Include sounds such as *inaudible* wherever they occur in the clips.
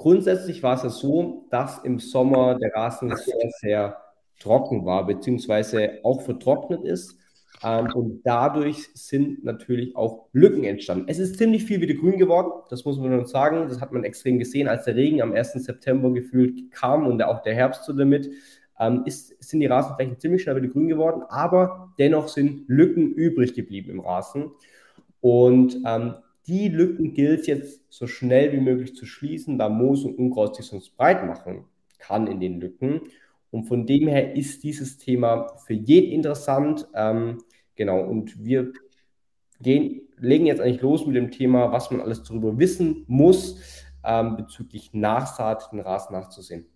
grundsätzlich war es ja so, dass im Sommer der Rasen sehr, sehr trocken war, beziehungsweise auch vertrocknet ist. Ähm, und dadurch sind natürlich auch Lücken entstanden. Es ist ziemlich viel wieder grün geworden, das muss man uns sagen. Das hat man extrem gesehen, als der Regen am 1. September gefühlt kam und auch der Herbst so damit. Ähm, ist, sind die Rasenflächen ziemlich schnell wieder grün geworden, aber dennoch sind Lücken übrig geblieben im Rasen. Und ähm, die Lücken gilt jetzt so schnell wie möglich zu schließen, da Moos und Unkraut sich sonst breit machen kann in den Lücken. Und von dem her ist dieses Thema für jeden interessant. Ähm, genau, und wir gehen, legen jetzt eigentlich los mit dem Thema, was man alles darüber wissen muss, ähm, bezüglich Nachsaat, den Rasen nachzusehen.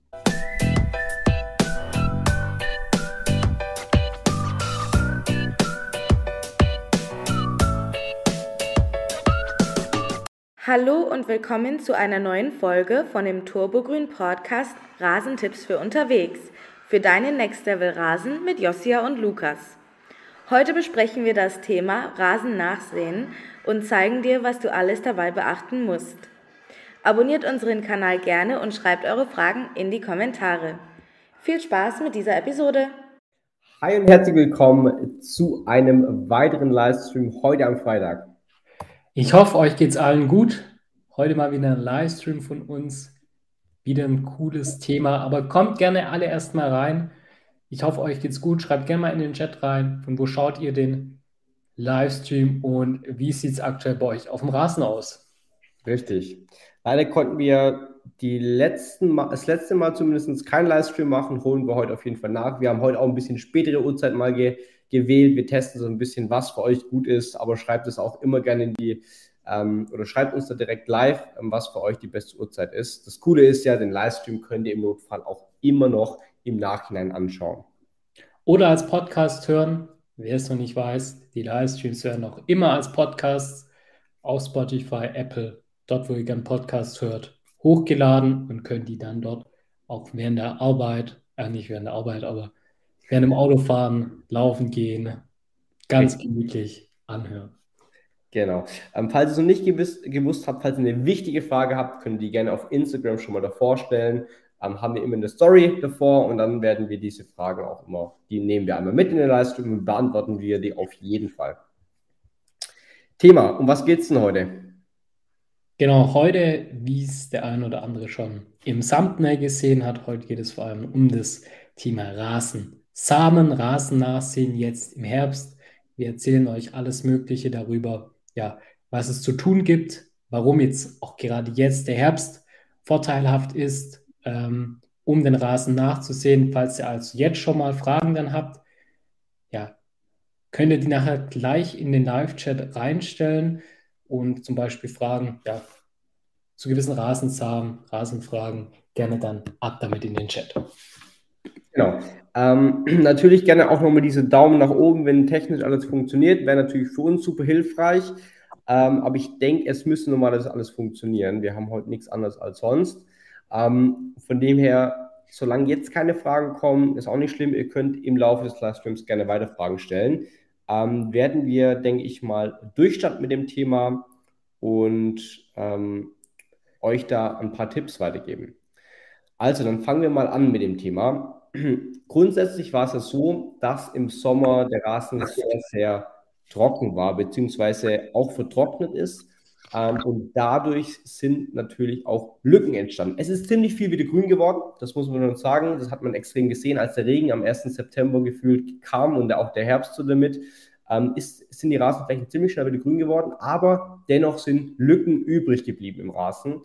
Hallo und willkommen zu einer neuen Folge von dem Turbogrün Podcast Rasentipps für unterwegs für deinen Next Level Rasen mit Josia und Lukas. Heute besprechen wir das Thema Rasen nachsehen und zeigen dir, was du alles dabei beachten musst. Abonniert unseren Kanal gerne und schreibt eure Fragen in die Kommentare. Viel Spaß mit dieser Episode. Hi und herzlich willkommen zu einem weiteren Livestream heute am Freitag. Ich hoffe, euch geht es allen gut. Heute mal wieder ein Livestream von uns. Wieder ein cooles Thema, aber kommt gerne alle erstmal rein. Ich hoffe, euch geht's gut. Schreibt gerne mal in den Chat rein, von wo schaut ihr den Livestream und wie sieht es aktuell bei euch auf dem Rasen aus? Richtig. Leider konnten wir die letzten mal, das letzte Mal zumindest keinen Livestream machen, holen wir heute auf jeden Fall nach. Wir haben heute auch ein bisschen spätere Uhrzeit mal ge gewählt. Wir testen so ein bisschen, was für euch gut ist, aber schreibt es auch immer gerne in die ähm, oder schreibt uns da direkt live, ähm, was für euch die beste Uhrzeit ist. Das Coole ist ja, den Livestream könnt ihr im Notfall auch immer noch im Nachhinein anschauen. Oder als Podcast hören. Wer es noch nicht weiß, die Livestreams werden auch immer als Podcasts auf Spotify, Apple, dort, wo ihr gerne Podcast hört, hochgeladen und könnt die dann dort auch während der Arbeit, äh, nicht während der Arbeit, aber während dem Autofahren, laufen gehen, ganz gemütlich anhören. Genau. Ähm, falls ihr es noch nicht gewiss, gewusst habt, falls ihr eine wichtige Frage habt, könnt ihr die gerne auf Instagram schon mal davor stellen. Ähm, haben wir immer eine Story davor und dann werden wir diese Fragen auch immer, die nehmen wir einmal mit in den Livestream und beantworten wir die auf jeden Fall. Thema, um was geht es denn heute? Genau, heute, wie es der ein oder andere schon im Thumbnail gesehen hat, heute geht es vor allem um das Thema Rasen. Samen, Rasen nachsehen jetzt im Herbst. Wir erzählen euch alles Mögliche darüber, ja, was es zu tun gibt, warum jetzt auch gerade jetzt der Herbst vorteilhaft ist, ähm, um den Rasen nachzusehen. Falls ihr also jetzt schon mal Fragen dann habt, ja, könnt ihr die nachher gleich in den Live-Chat reinstellen und zum Beispiel Fragen, ja, zu gewissen Rasensamen, Rasenfragen, gerne dann ab damit in den Chat. Genau. Ähm, *clears throat* natürlich gerne auch nochmal diese Daumen nach oben, wenn technisch alles funktioniert, wäre natürlich für uns super hilfreich. Ähm, aber ich denke, es müsste normalerweise alles funktionieren. Wir haben heute nichts anderes als sonst. Ähm, von dem her, solange jetzt keine Fragen kommen, ist auch nicht schlimm. Ihr könnt im Laufe des Livestreams gerne weiter Fragen stellen. Ähm, werden wir, denke ich mal, durchstarten mit dem Thema und ähm, euch da ein paar Tipps weitergeben. Also, dann fangen wir mal an mit dem Thema. *clears throat* Grundsätzlich war es ja so, dass im Sommer der Rasen sehr, sehr trocken war, beziehungsweise auch vertrocknet ist. Ähm, und dadurch sind natürlich auch Lücken entstanden. Es ist ziemlich viel wieder grün geworden, das muss man uns sagen. Das hat man extrem gesehen, als der Regen am 1. September gefühlt kam und auch der Herbst so damit. Ähm, ist, sind die Rasenflächen ziemlich schnell wieder grün geworden, aber dennoch sind Lücken übrig geblieben im Rasen.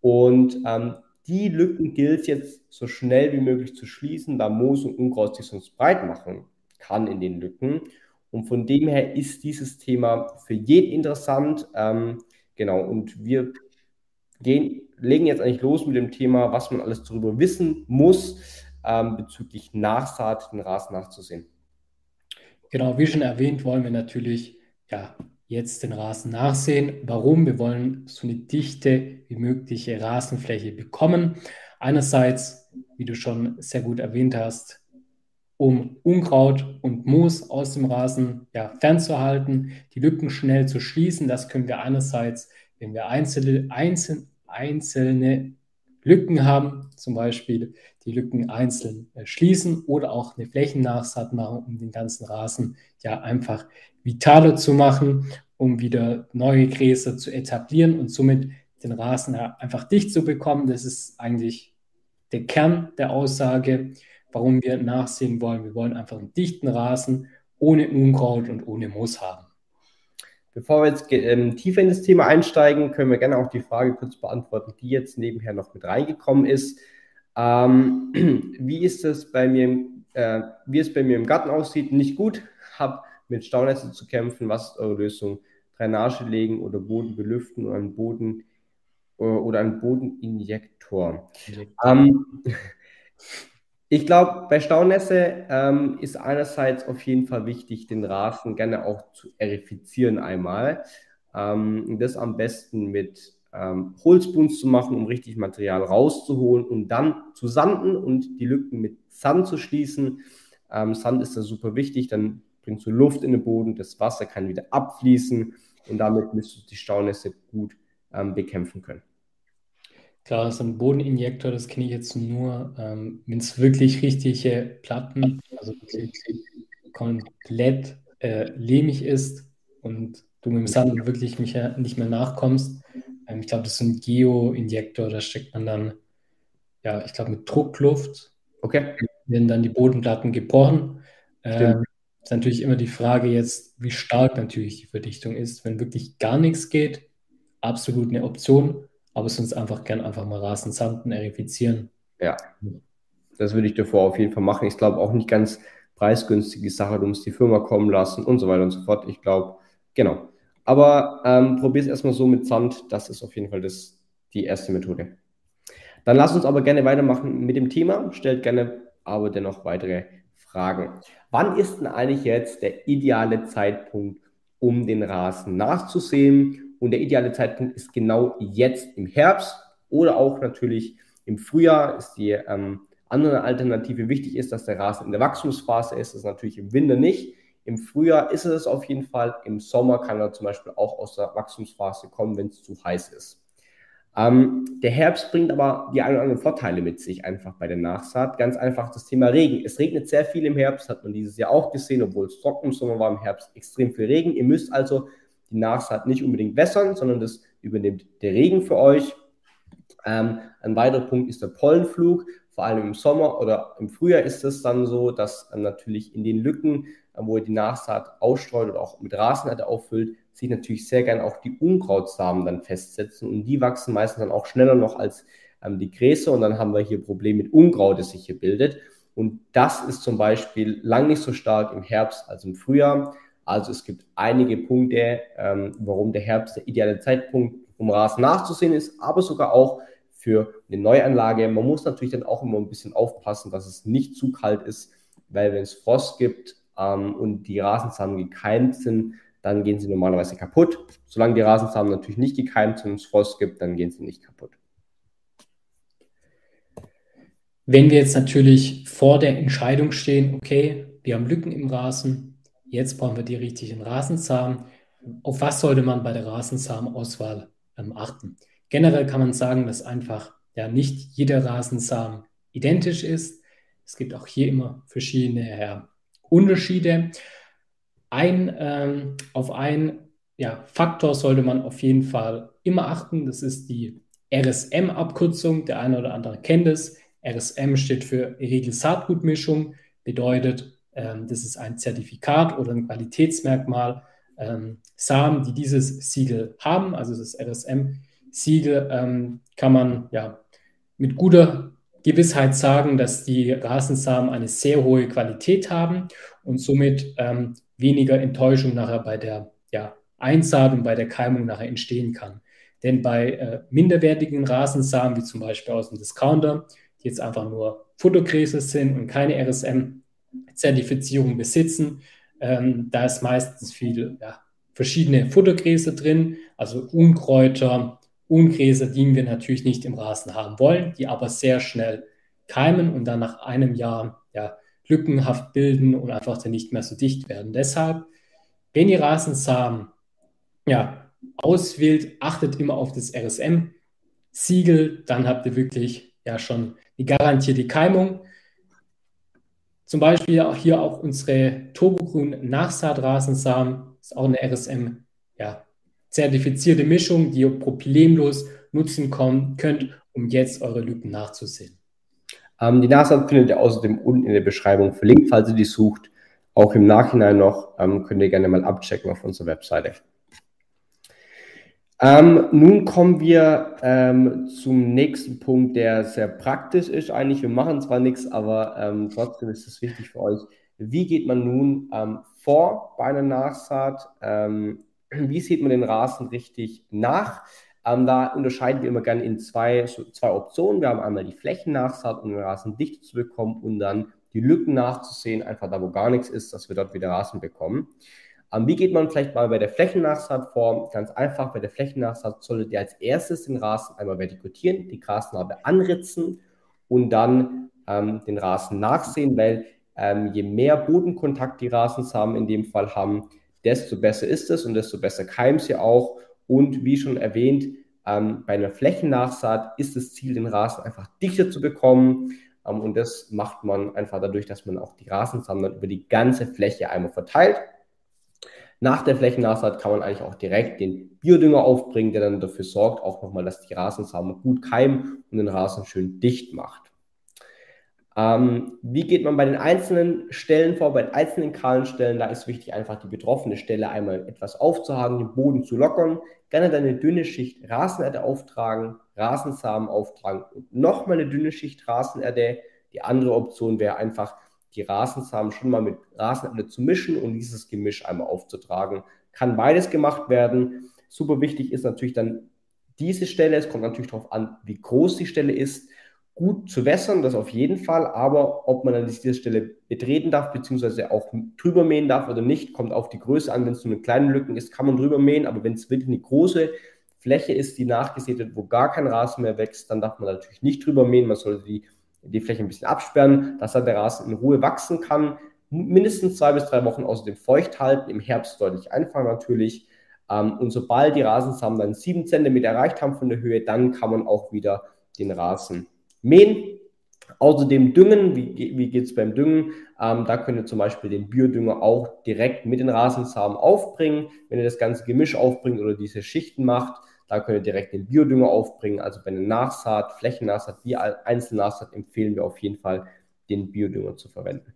Und ähm, die Lücken gilt jetzt so schnell wie möglich zu schließen, da Moos und Unkraut sich sonst breit machen kann in den Lücken. Und von dem her ist dieses Thema für jeden interessant. Ähm, genau, und wir gehen, legen jetzt eigentlich los mit dem Thema, was man alles darüber wissen muss, ähm, bezüglich Nachsaat, den Rasen nachzusehen. Genau, wie schon erwähnt, wollen wir natürlich ja, jetzt den Rasen nachsehen. Warum? Wir wollen so eine dichte wie mögliche Rasenfläche bekommen. Einerseits, wie du schon sehr gut erwähnt hast, um Unkraut und Moos aus dem Rasen ja, fernzuhalten, die Lücken schnell zu schließen. Das können wir einerseits, wenn wir einzelne, einzelne, einzelne Lücken haben, zum Beispiel die Lücken einzeln äh, schließen oder auch eine Flächennachsaat machen, um den ganzen Rasen ja einfach vitaler zu machen, um wieder neue Gräser zu etablieren und somit den Rasen einfach dicht zu bekommen. Das ist eigentlich der Kern der Aussage, warum wir nachsehen wollen. Wir wollen einfach einen dichten Rasen ohne Unkraut und ohne Moos haben. Bevor wir jetzt ähm, tiefer in das Thema einsteigen, können wir gerne auch die Frage kurz beantworten, die jetzt nebenher noch mit reingekommen ist. Ähm, *clears throat* wie ist es bei mir, äh, wie es bei mir im Garten aussieht? Nicht gut. Habe mit Staunässe zu kämpfen. Was ist eure Lösung? Drainage legen oder Boden belüften oder einen Boden äh, oder einen Bodeninjektor. Ähm, ich glaube, bei Staunässe ähm, ist einerseits auf jeden Fall wichtig, den Rasen gerne auch zu erifizieren einmal. Ähm, das am besten mit ähm, Holzbunst zu machen, um richtig Material rauszuholen und dann zu sanden und die Lücken mit Sand zu schließen. Ähm, Sand ist da super wichtig, dann bringst du Luft in den Boden, das Wasser kann wieder abfließen und damit müsstest du die Staunässe gut ähm, bekämpfen können. Klar, so ein Bodeninjektor, das kenne ich jetzt nur, ähm, wenn es wirklich richtige Platten, also wirklich komplett äh, lehmig ist und du mit dem Sand wirklich nicht mehr, nicht mehr nachkommst. Ähm, ich glaube, das ist ein Geo-Injektor, da steckt man dann, ja, ich glaube, mit Druckluft. Okay. Werden dann die Bodenplatten gebrochen. Ähm, ist natürlich immer die Frage jetzt, wie stark natürlich die Verdichtung ist. Wenn wirklich gar nichts geht, absolut eine Option aber sonst einfach gern einfach mal Rasen sanden, erifizieren. Ja, das würde ich davor auf jeden Fall machen. Ich glaube auch nicht ganz preisgünstige Sache, du musst die Firma kommen lassen und so weiter und so fort. Ich glaube, genau. Aber ähm, probier es erstmal so mit Sand, das ist auf jeden Fall das, die erste Methode. Dann lass uns aber gerne weitermachen mit dem Thema. Stellt gerne aber dennoch weitere Fragen. Wann ist denn eigentlich jetzt der ideale Zeitpunkt, um den Rasen nachzusehen und der ideale Zeitpunkt ist genau jetzt im Herbst oder auch natürlich im Frühjahr ist die ähm, andere Alternative. Wichtig ist, dass der Rasen in der Wachstumsphase ist. Das ist natürlich im Winter nicht. Im Frühjahr ist es auf jeden Fall. Im Sommer kann er zum Beispiel auch aus der Wachstumsphase kommen, wenn es zu heiß ist. Ähm, der Herbst bringt aber die ein oder anderen Vorteile mit sich, einfach bei der Nachsaat. Ganz einfach das Thema Regen. Es regnet sehr viel im Herbst, hat man dieses Jahr auch gesehen, obwohl es trocken im Sommer war, im Herbst extrem viel Regen. Ihr müsst also die Nachsaat nicht unbedingt wässern, sondern das übernimmt der Regen für euch. Ähm, ein weiterer Punkt ist der Pollenflug. Vor allem im Sommer oder im Frühjahr ist es dann so, dass ähm, natürlich in den Lücken, äh, wo ihr die Nachsaat ausstreut oder auch mit Rasenerde auffüllt, sich natürlich sehr gern auch die Unkrautsamen dann festsetzen und die wachsen meistens dann auch schneller noch als ähm, die Gräser und dann haben wir hier Probleme mit Unkraut, das sich hier bildet. Und das ist zum Beispiel lang nicht so stark im Herbst als im Frühjahr. Also es gibt einige Punkte, ähm, warum der Herbst der ideale Zeitpunkt, um Rasen nachzusehen ist, aber sogar auch für eine Neuanlage. Man muss natürlich dann auch immer ein bisschen aufpassen, dass es nicht zu kalt ist, weil wenn es Frost gibt ähm, und die Rasensamen gekeimt sind, dann gehen sie normalerweise kaputt. Solange die Rasensamen natürlich nicht gekeimt sind und es Frost gibt, dann gehen sie nicht kaputt. Wenn wir jetzt natürlich vor der Entscheidung stehen, okay, wir haben Lücken im Rasen, Jetzt brauchen wir die richtigen Rasensamen. Auf was sollte man bei der Rasensamenauswahl ähm, achten? Generell kann man sagen, dass einfach ja nicht jeder Rasensamen identisch ist. Es gibt auch hier immer verschiedene ja, Unterschiede. Ein, ähm, auf einen ja, Faktor sollte man auf jeden Fall immer achten. Das ist die RSM-Abkürzung. Der eine oder andere kennt es. RSM steht für Regel-Saatgutmischung, bedeutet ähm, das ist ein Zertifikat oder ein Qualitätsmerkmal. Ähm, Samen, die dieses Siegel haben, also das RSM-Siegel, ähm, kann man ja mit guter Gewissheit sagen, dass die Rasensamen eine sehr hohe Qualität haben und somit ähm, weniger Enttäuschung nachher bei der ja, Einsaat und bei der Keimung nachher entstehen kann. Denn bei äh, minderwertigen Rasensamen, wie zum Beispiel aus dem Discounter, die jetzt einfach nur Futtergräser sind und keine RSM, Zertifizierung besitzen. Ähm, da ist meistens viel ja, verschiedene Futtergräser drin, also Unkräuter, Ungräser, die wir natürlich nicht im Rasen haben wollen, die aber sehr schnell keimen und dann nach einem Jahr ja, lückenhaft bilden und einfach dann nicht mehr so dicht werden. Deshalb, wenn ihr Rasensamen ja, auswählt, achtet immer auf das RSM. Siegel, dann habt ihr wirklich ja schon die garantierte Keimung. Zum Beispiel auch hier auch unsere Turbogrün Nachsaatrasensamen, ist auch eine RSM ja, zertifizierte Mischung, die ihr problemlos nutzen könnt, um jetzt eure Lücken nachzusehen. Ähm, die Nachsaat findet ihr außerdem unten in der Beschreibung verlinkt, falls ihr die sucht. Auch im Nachhinein noch ähm, könnt ihr gerne mal abchecken auf unserer Webseite. Ähm, nun kommen wir ähm, zum nächsten Punkt, der sehr praktisch ist. Eigentlich, wir machen zwar nichts, aber ähm, trotzdem ist es wichtig für euch. Wie geht man nun ähm, vor bei einer Nachsaat? Ähm, wie sieht man den Rasen richtig nach? Ähm, da unterscheiden wir immer gerne in zwei, zwei Optionen. Wir haben einmal die Flächennachsaat, um den Rasen dicht zu bekommen und dann die Lücken nachzusehen, einfach da, wo gar nichts ist, dass wir dort wieder Rasen bekommen. Wie geht man vielleicht mal bei der Flächennachsaat vor? Ganz einfach, bei der Flächennachsaat solltet ihr als erstes den Rasen einmal vertikutieren, die Grasnarbe anritzen und dann ähm, den Rasen nachsehen, weil ähm, je mehr Bodenkontakt die Rasensamen in dem Fall haben, desto besser ist es und desto besser keimt sie auch. Und wie schon erwähnt, ähm, bei einer Flächennachsaat ist das Ziel, den Rasen einfach dichter zu bekommen. Ähm, und das macht man einfach dadurch, dass man auch die Rasensamen dann über die ganze Fläche einmal verteilt. Nach der Flächennachsaat kann man eigentlich auch direkt den Biodünger aufbringen, der dann dafür sorgt, auch nochmal, dass die Rasensamen gut keimen und den Rasen schön dicht macht. Ähm, wie geht man bei den einzelnen Stellen vor, bei den einzelnen kahlen Stellen? Da ist wichtig, einfach die betroffene Stelle einmal etwas aufzuhaken, den Boden zu lockern, gerne dann eine dünne Schicht Rasenerde auftragen, Rasensamen auftragen und nochmal eine dünne Schicht Rasenerde. Die andere Option wäre einfach, die Rasensamen schon mal mit Rasenerde zu mischen und dieses Gemisch einmal aufzutragen. Kann beides gemacht werden. Super wichtig ist natürlich dann diese Stelle. Es kommt natürlich darauf an, wie groß die Stelle ist gut zu wässern, das auf jeden Fall, aber ob man an dieser Stelle betreten darf, beziehungsweise auch drüber mähen darf oder nicht, kommt auf die Größe an. Wenn es nur eine kleine Lücken ist, kann man drüber mähen, aber wenn es wirklich eine große Fläche ist, die nachgesät wird, wo gar kein Rasen mehr wächst, dann darf man natürlich nicht drüber mähen. Man sollte die, die Fläche ein bisschen absperren, dass dann der Rasen in Ruhe wachsen kann. Mindestens zwei bis drei Wochen außerdem feucht halten, im Herbst deutlich einfacher natürlich. Ähm, und sobald die Rasensamen dann sieben Zentimeter erreicht haben von der Höhe, dann kann man auch wieder den Rasen mähen. Außerdem düngen, wie, wie geht es beim Düngen? Ähm, da könnt ihr zum Beispiel den Biodünger auch direkt mit den Rasensamen aufbringen. Wenn ihr das ganze Gemisch aufbringt oder diese Schichten macht, da könnt ihr direkt den Biodünger aufbringen. Also bei einer Nachsaat, Flächennachsaat wie Einzelnachsaat empfehlen wir auf jeden Fall, den Biodünger zu verwenden.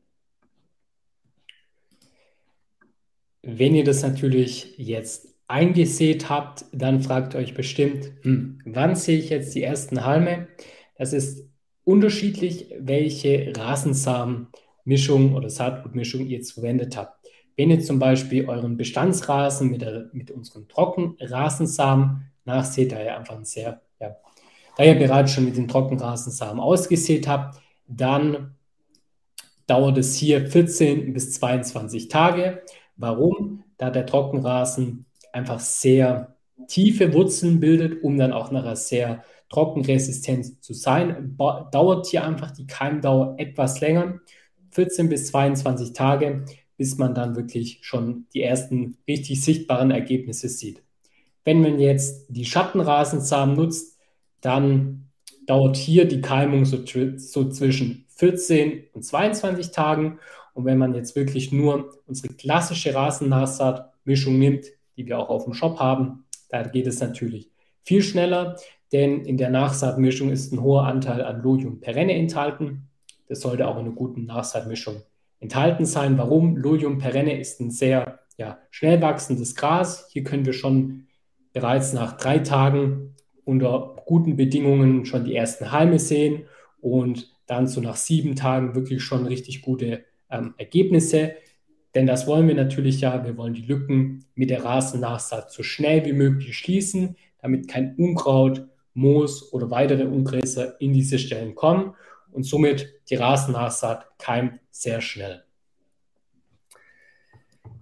Wenn ihr das natürlich jetzt eingesät habt, dann fragt ihr euch bestimmt, hm, wann sehe ich jetzt die ersten Halme? Das ist unterschiedlich, welche Rasensamenmischung oder Saatgutmischung ihr jetzt verwendet habt. Wenn ihr zum Beispiel euren Bestandsrasen mit, der, mit unseren Trockenrasensamen nachseht, da ihr einfach ein sehr, ja, da ihr bereits schon mit den Trockenrasensamen ausgesät habt, dann dauert es hier 14 bis 22 Tage. Warum? Da der Trockenrasen einfach sehr tiefe Wurzeln bildet, um dann auch nachher sehr trockenresistent zu sein, dauert hier einfach die Keimdauer etwas länger, 14 bis 22 Tage, bis man dann wirklich schon die ersten richtig sichtbaren Ergebnisse sieht. Wenn man jetzt die Schattenrasensamen nutzt, dann dauert hier die Keimung so, so zwischen 14 und 22 Tagen. Und wenn man jetzt wirklich nur unsere klassische Rasennachsaatmischung nimmt, die wir auch auf dem Shop haben, da geht es natürlich viel schneller denn in der Nachsaatmischung ist ein hoher Anteil an Lodium perenne enthalten. Das sollte auch in einer guten Nachsaatmischung enthalten sein. Warum? Lodium perenne ist ein sehr ja, schnell wachsendes Gras. Hier können wir schon bereits nach drei Tagen unter guten Bedingungen schon die ersten Halme sehen und dann so nach sieben Tagen wirklich schon richtig gute ähm, Ergebnisse. Denn das wollen wir natürlich ja. Wir wollen die Lücken mit der Rasennachsaat so schnell wie möglich schließen, damit kein Unkraut Moos oder weitere Ungräser in diese Stellen kommen und somit die Rasennachsaat keimt sehr schnell.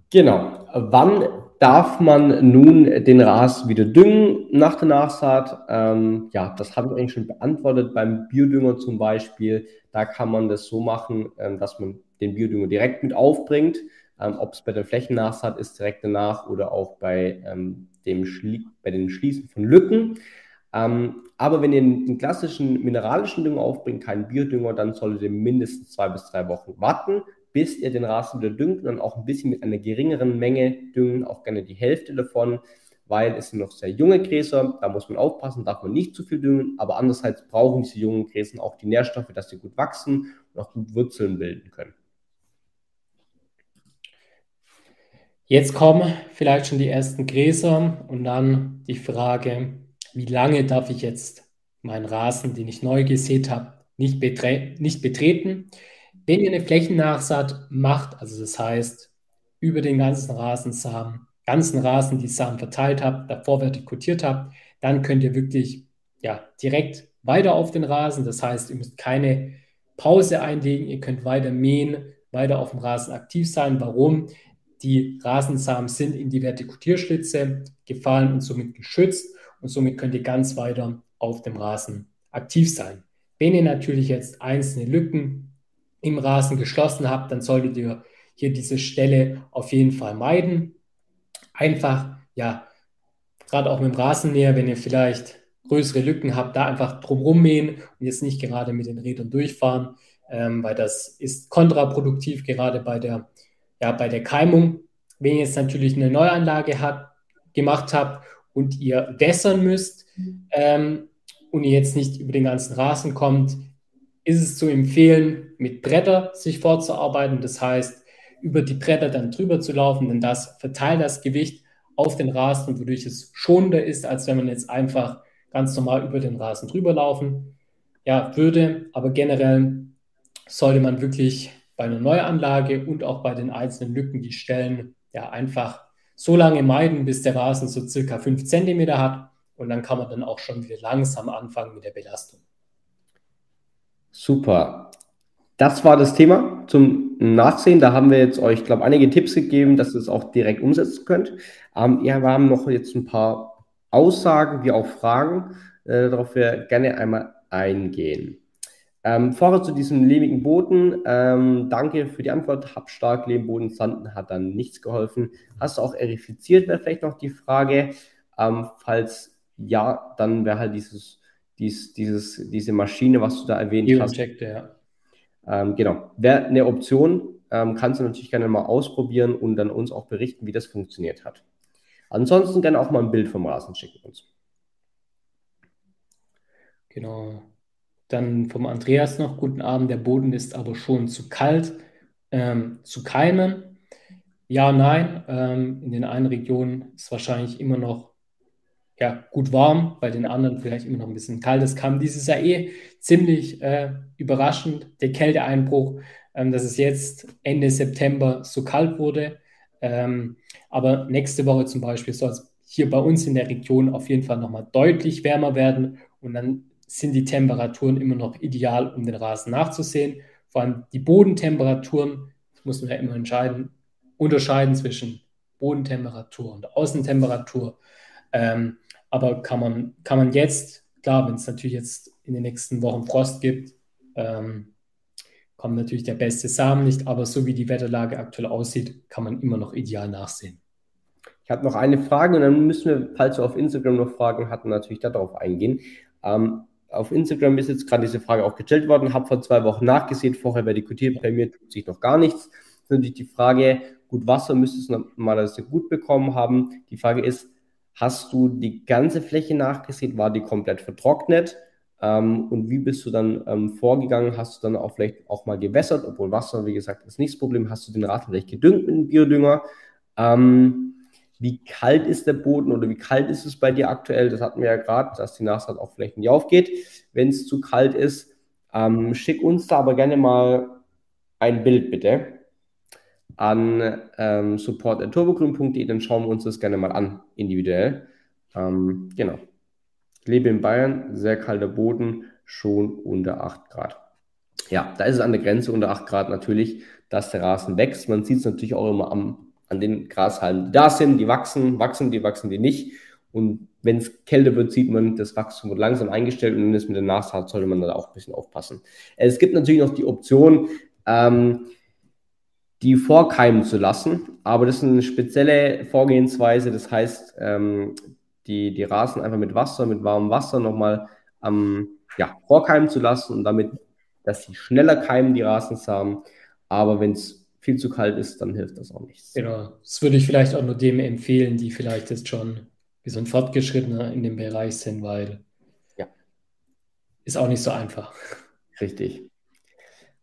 Genau. Wann darf man nun den Ras wieder düngen nach der Nachsaat? Ähm, ja, das habe ich eigentlich schon beantwortet. Beim Biodünger zum Beispiel, da kann man das so machen, ähm, dass man den Biodünger direkt mit aufbringt. Ähm, Ob es bei der Flächennachsaat ist, direkt danach oder auch bei, ähm, dem Schlie bei den Schließen von Lücken. Ähm, aber wenn ihr einen klassischen mineralischen Dünger aufbringt, keinen Biodünger, dann solltet ihr mindestens zwei bis drei Wochen warten, bis ihr den Rasen wieder düngt und auch ein bisschen mit einer geringeren Menge düngen, auch gerne die Hälfte davon, weil es sind noch sehr junge Gräser, da muss man aufpassen, darf man nicht zu viel düngen, aber andererseits brauchen diese jungen Gräser auch die Nährstoffe, dass sie gut wachsen und auch gut Wurzeln bilden können. Jetzt kommen vielleicht schon die ersten Gräser und dann die Frage, wie lange darf ich jetzt meinen Rasen, den ich neu gesät habe, nicht, betre nicht betreten? Wenn ihr eine Flächennachsaat macht, also das heißt, über den ganzen Rasensamen, ganzen Rasen die Samen verteilt habt, davor vertikutiert habt, dann könnt ihr wirklich ja, direkt weiter auf den Rasen. Das heißt, ihr müsst keine Pause einlegen, ihr könnt weiter mähen, weiter auf dem Rasen aktiv sein. Warum? Die Rasensamen sind in die Vertikutierschlitze gefallen und somit geschützt und somit könnt ihr ganz weiter auf dem Rasen aktiv sein. Wenn ihr natürlich jetzt einzelne Lücken im Rasen geschlossen habt, dann solltet ihr hier diese Stelle auf jeden Fall meiden. Einfach, ja, gerade auch mit dem Rasenmäher, wenn ihr vielleicht größere Lücken habt, da einfach drumrum mähen und jetzt nicht gerade mit den Rädern durchfahren, ähm, weil das ist kontraproduktiv, gerade bei der, ja, bei der Keimung. Wenn ihr jetzt natürlich eine Neuanlage hat, gemacht habt und ihr wässern müsst ähm, und ihr jetzt nicht über den ganzen Rasen kommt, ist es zu empfehlen, mit Bretter sich vorzuarbeiten. Das heißt, über die Bretter dann drüber zu laufen, denn das verteilt das Gewicht auf den Rasen, wodurch es schonender ist, als wenn man jetzt einfach ganz normal über den Rasen drüber laufen ja, würde. Aber generell sollte man wirklich bei einer Neuanlage und auch bei den einzelnen Lücken die Stellen ja einfach so lange meiden, bis der Rasen so circa 5 cm hat und dann kann man dann auch schon wieder langsam anfangen mit der Belastung. Super. Das war das Thema zum Nachsehen. Da haben wir jetzt euch, glaube einige Tipps gegeben, dass ihr es auch direkt umsetzen könnt. Ähm, ja, wir haben noch jetzt ein paar Aussagen wie auch Fragen, äh, darauf wir gerne einmal eingehen. Ähm, vorher zu diesem lehmigen Boden. Ähm, danke für die Antwort. Hab stark Lehmboden, Sanden hat dann nichts geholfen. Hast du auch erifiziert, wäre vielleicht noch die Frage. Ähm, falls ja, dann wäre halt dieses, dies, dieses, diese Maschine, was du da erwähnt hast. Ja. Ähm, genau, wäre eine Option. Ähm, kannst du natürlich gerne mal ausprobieren und dann uns auch berichten, wie das funktioniert hat. Ansonsten gerne auch mal ein Bild vom Rasen schicken uns. Genau. Dann vom Andreas noch, guten Abend, der Boden ist aber schon zu kalt ähm, zu keimen. Ja, nein, ähm, in den einen Regionen ist wahrscheinlich immer noch ja, gut warm, bei den anderen vielleicht immer noch ein bisschen kalt. Das kam dieses Jahr eh ziemlich äh, überraschend, der Kälteeinbruch, ähm, dass es jetzt Ende September so kalt wurde. Ähm, aber nächste Woche zum Beispiel soll es hier bei uns in der Region auf jeden Fall nochmal deutlich wärmer werden und dann sind die Temperaturen immer noch ideal, um den Rasen nachzusehen. Vor allem die Bodentemperaturen, das muss man ja immer entscheiden, unterscheiden zwischen Bodentemperatur und Außentemperatur. Ähm, aber kann man, kann man jetzt, klar, wenn es natürlich jetzt in den nächsten Wochen Frost gibt, ähm, kommt natürlich der beste Samen nicht, aber so wie die Wetterlage aktuell aussieht, kann man immer noch ideal nachsehen. Ich habe noch eine Frage und dann müssen wir, falls wir auf Instagram noch Fragen hatten, natürlich darauf eingehen. Ähm, auf Instagram ist jetzt gerade diese Frage auch gestellt worden, habe vor zwei Wochen nachgesehen, vorher bei vertikutiert, bei mir tut sich noch gar nichts. Das natürlich die Frage, gut, Wasser müsste es normalerweise gut bekommen haben. Die Frage ist, Hast du die ganze Fläche nachgesät? War die komplett vertrocknet? Ähm, und wie bist du dann ähm, vorgegangen? Hast du dann auch vielleicht auch mal gewässert, obwohl Wasser, wie gesagt, ist nicht das Problem. Hast du den Rasen vielleicht gedüngt mit dem Biodünger? Ähm, wie kalt ist der Boden oder wie kalt ist es bei dir aktuell? Das hatten wir ja gerade, dass die Nassheit auch vielleicht nicht aufgeht, wenn es zu kalt ist. Ähm, schick uns da aber gerne mal ein Bild bitte an ähm, support.turbogrün.de, dann schauen wir uns das gerne mal an, individuell. Ähm, genau. Ich lebe in Bayern, sehr kalter Boden, schon unter 8 Grad. Ja, da ist es an der Grenze unter 8 Grad natürlich, dass der Rasen wächst. Man sieht es natürlich auch immer am, an den Grashalmen, die da sind, die wachsen, wachsen die, wachsen die nicht. Und wenn es kälter wird, sieht man, das Wachstum wird langsam eingestellt und wenn es mit der Nassart sollte man da auch ein bisschen aufpassen. Es gibt natürlich noch die Option, ähm, die vorkeimen zu lassen. Aber das ist eine spezielle Vorgehensweise. Das heißt, ähm, die, die Rasen einfach mit Wasser, mit warmem Wasser nochmal ähm, ja, vorkeimen zu lassen und damit, dass sie schneller keimen, die Rasensamen. Aber wenn es viel zu kalt ist, dann hilft das auch nichts. Genau, das würde ich vielleicht auch nur dem empfehlen, die vielleicht jetzt schon wie so ein Fortgeschrittener in dem Bereich sind, weil ja. ist auch nicht so einfach. Richtig.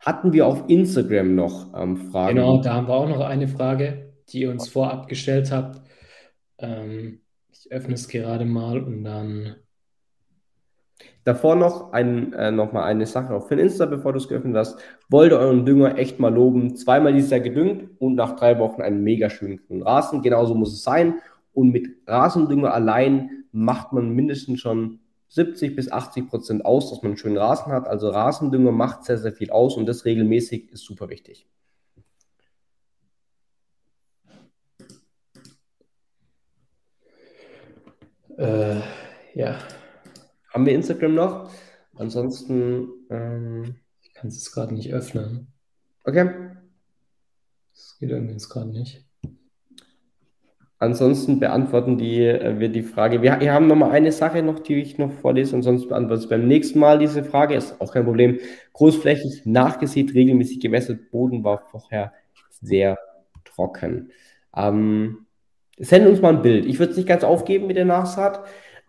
Hatten wir auf Instagram noch ähm, Fragen? Genau, da haben wir auch noch eine Frage, die ihr uns vorab gestellt habt. Ähm, ich öffne es gerade mal und dann Davor noch, ein, äh, noch mal eine Sache auf Insta, bevor du es geöffnet hast. Wollt ihr euren Dünger echt mal loben? Zweimal dieses Jahr gedüngt und nach drei Wochen einen mega schönen Rasen. Genauso muss es sein. Und mit Rasendünger allein macht man mindestens schon 70 bis 80 Prozent aus, dass man einen schönen Rasen hat. Also Rasendünger macht sehr, sehr viel aus und das regelmäßig ist super wichtig. Äh, ja, haben wir Instagram noch? Ansonsten. Ähm, ich kann es gerade nicht öffnen. Okay. Das geht irgendwie jetzt gerade nicht. Ansonsten beantworten die, äh, wir die Frage. Wir, wir haben noch mal eine Sache noch, die ich noch vorlese, ansonsten beantworte ich beim nächsten Mal diese Frage. Ist auch kein Problem. Großflächig nachgesät, regelmäßig gewässert, Boden war vorher sehr trocken. Ähm, senden uns mal ein Bild. Ich würde es nicht ganz aufgeben mit der Nachsaat.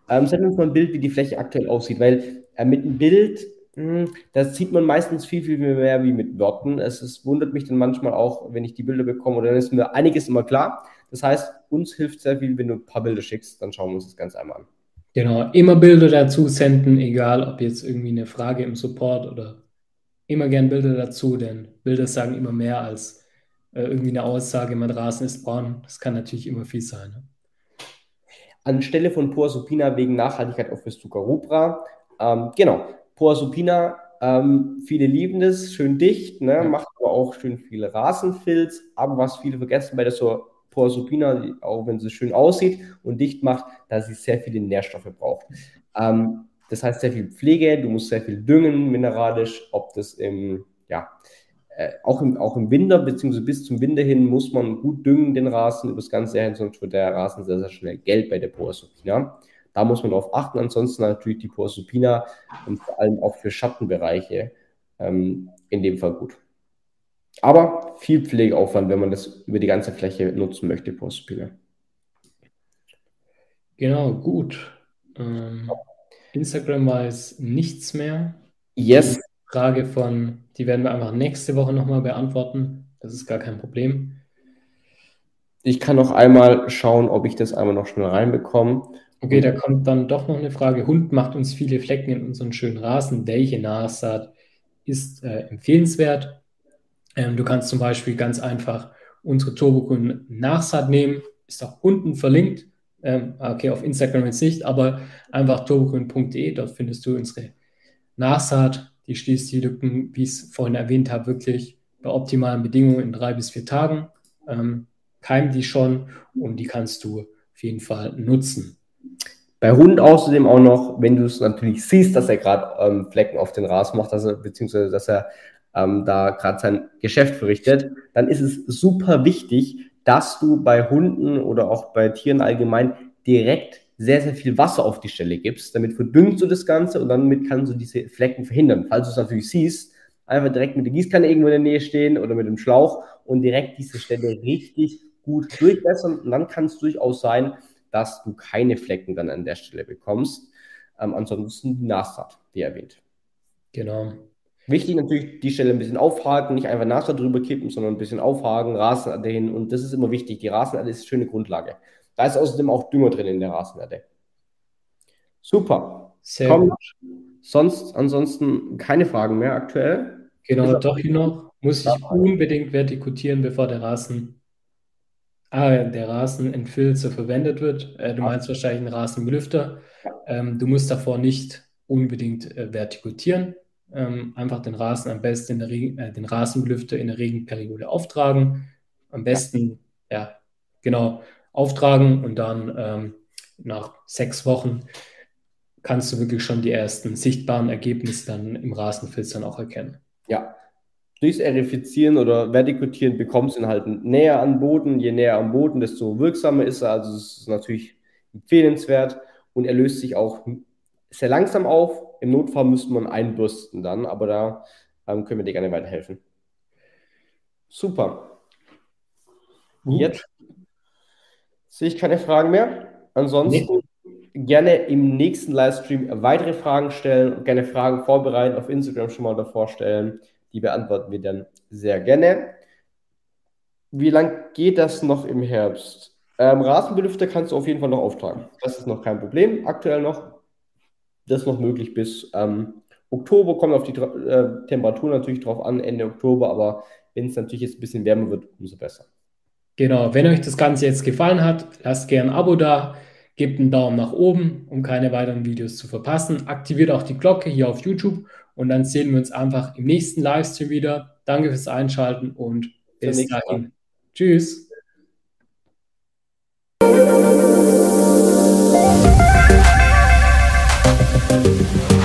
Ähm, send uns mal ein Bild, wie die Fläche aktuell aussieht, weil äh, mit einem Bild, hm, das sieht man meistens viel, viel mehr wie mit Worten. Es ist, wundert mich dann manchmal auch, wenn ich die Bilder bekomme, oder dann ist mir einiges immer klar. Das heißt, uns hilft sehr viel, wenn du ein paar Bilder schickst, dann schauen wir uns das Ganze einmal an. Genau, immer Bilder dazu senden, egal ob jetzt irgendwie eine Frage im Support oder immer gern Bilder dazu, denn Bilder sagen immer mehr als äh, irgendwie eine Aussage, mein Rasen ist braun. Das kann natürlich immer viel sein. Ne? anstelle von Poa Supina wegen Nachhaltigkeit auf Vestuca rubra. Ähm, genau, Poa Supina, ähm, viele lieben das, schön dicht, ne, macht aber auch schön viele Rasenfilz. Aber was viele vergessen bei der so Poa Supina, auch wenn sie schön aussieht und dicht macht, dass sie sehr viele Nährstoffe braucht. Ähm, das heißt sehr viel Pflege, du musst sehr viel düngen mineralisch, ob das im, ja, äh, auch, im, auch im Winter, beziehungsweise bis zum Winter hin, muss man gut düngen den Rasen über das ganze Jahr hin, sonst wird der Rasen sehr, sehr schnell gelb bei der Poasupina. Da muss man darauf achten. Ansonsten natürlich die Poasupina und vor allem auch für Schattenbereiche ähm, in dem Fall gut. Aber viel Pflegeaufwand, wenn man das über die ganze Fläche nutzen möchte, Poasupina. Genau, gut. Ähm, Instagram weiß nichts mehr. Yes. Frage von, die werden wir einfach nächste Woche nochmal beantworten. Das ist gar kein Problem. Ich kann noch einmal schauen, ob ich das einmal noch schnell reinbekomme. Okay, da kommt dann doch noch eine Frage. Hund macht uns viele Flecken in unseren schönen Rasen. Welche Nachsaat ist äh, empfehlenswert? Ähm, du kannst zum Beispiel ganz einfach unsere Turbogrün Nachsaat nehmen. Ist auch unten verlinkt. Ähm, okay, auf Instagram jetzt nicht, aber einfach turbogrün.de. Dort findest du unsere Nachsaat die schließt die Lücken, wie ich es vorhin erwähnt habe, wirklich bei optimalen Bedingungen in drei bis vier Tagen. Ähm, keimen die schon und die kannst du auf jeden Fall nutzen. Bei Hund außerdem auch noch, wenn du es natürlich siehst, dass er gerade ähm, Flecken auf den Rasen macht, dass er, beziehungsweise dass er ähm, da gerade sein Geschäft verrichtet, dann ist es super wichtig, dass du bei Hunden oder auch bei Tieren allgemein direkt sehr, sehr viel Wasser auf die Stelle gibst. Damit verdüngst du das Ganze und damit kannst du diese Flecken verhindern. Falls du es natürlich siehst, einfach direkt mit der Gießkanne irgendwo in der Nähe stehen oder mit dem Schlauch und direkt diese Stelle richtig gut durchbessern. Und dann kann es durchaus sein, dass du keine Flecken dann an der Stelle bekommst. Ähm, ansonsten die Nassaat, wie erwähnt. Genau. Wichtig natürlich, die Stelle ein bisschen aufhaken, nicht einfach Nassaat drüber kippen, sondern ein bisschen aufhaken, Rasenerde hin. Und das ist immer wichtig. Die Rasenerde ist eine schöne Grundlage. Da ist außerdem auch Dünger drin in der Rasenerde. Super. Sehr Komm, gut. Sonst, ansonsten keine Fragen mehr aktuell. Genau, doch hier noch. Muss ich unbedingt vertikutieren, bevor der Rasen, ah, der Rasenentfilzer verwendet wird. Äh, du meinst wahrscheinlich einen Rasenbelüfter. Ähm, du musst davor nicht unbedingt äh, vertikutieren. Ähm, einfach den Rasen am besten in der Regen, äh, den Rasenbelüfter in der Regenperiode auftragen. Am besten, ja, ja genau, auftragen und dann ähm, nach sechs Wochen kannst du wirklich schon die ersten sichtbaren Ergebnisse dann im Rasenfilz auch erkennen. Ja, durchs Erifizieren oder Vertikutieren bekommst du ihn halt näher an Boden. Je näher am Boden, desto wirksamer ist er. Also es ist natürlich empfehlenswert. und er löst sich auch sehr langsam auf. Im Notfall müsste man einbürsten dann, aber da ähm, können wir dir gerne weiterhelfen. Super. Gut. Jetzt sehe ich keine Fragen mehr. Ansonsten nee. gerne im nächsten Livestream weitere Fragen stellen und gerne Fragen vorbereiten, auf Instagram schon mal davor stellen. Die beantworten wir dann sehr gerne. Wie lang geht das noch im Herbst? Ähm, Rasenbelüfter kannst du auf jeden Fall noch auftragen. Das ist noch kein Problem. Aktuell noch. Das ist noch möglich bis ähm, Oktober. Kommt auf die äh, Temperatur natürlich drauf an, Ende Oktober. Aber wenn es natürlich jetzt ein bisschen wärmer wird, umso besser. Genau. Wenn euch das Ganze jetzt gefallen hat, lasst gerne ein Abo da. Gebt einen Daumen nach oben, um keine weiteren Videos zu verpassen. Aktiviert auch die Glocke hier auf YouTube und dann sehen wir uns einfach im nächsten Livestream wieder. Danke fürs Einschalten und bis dahin. Tschüss. Thank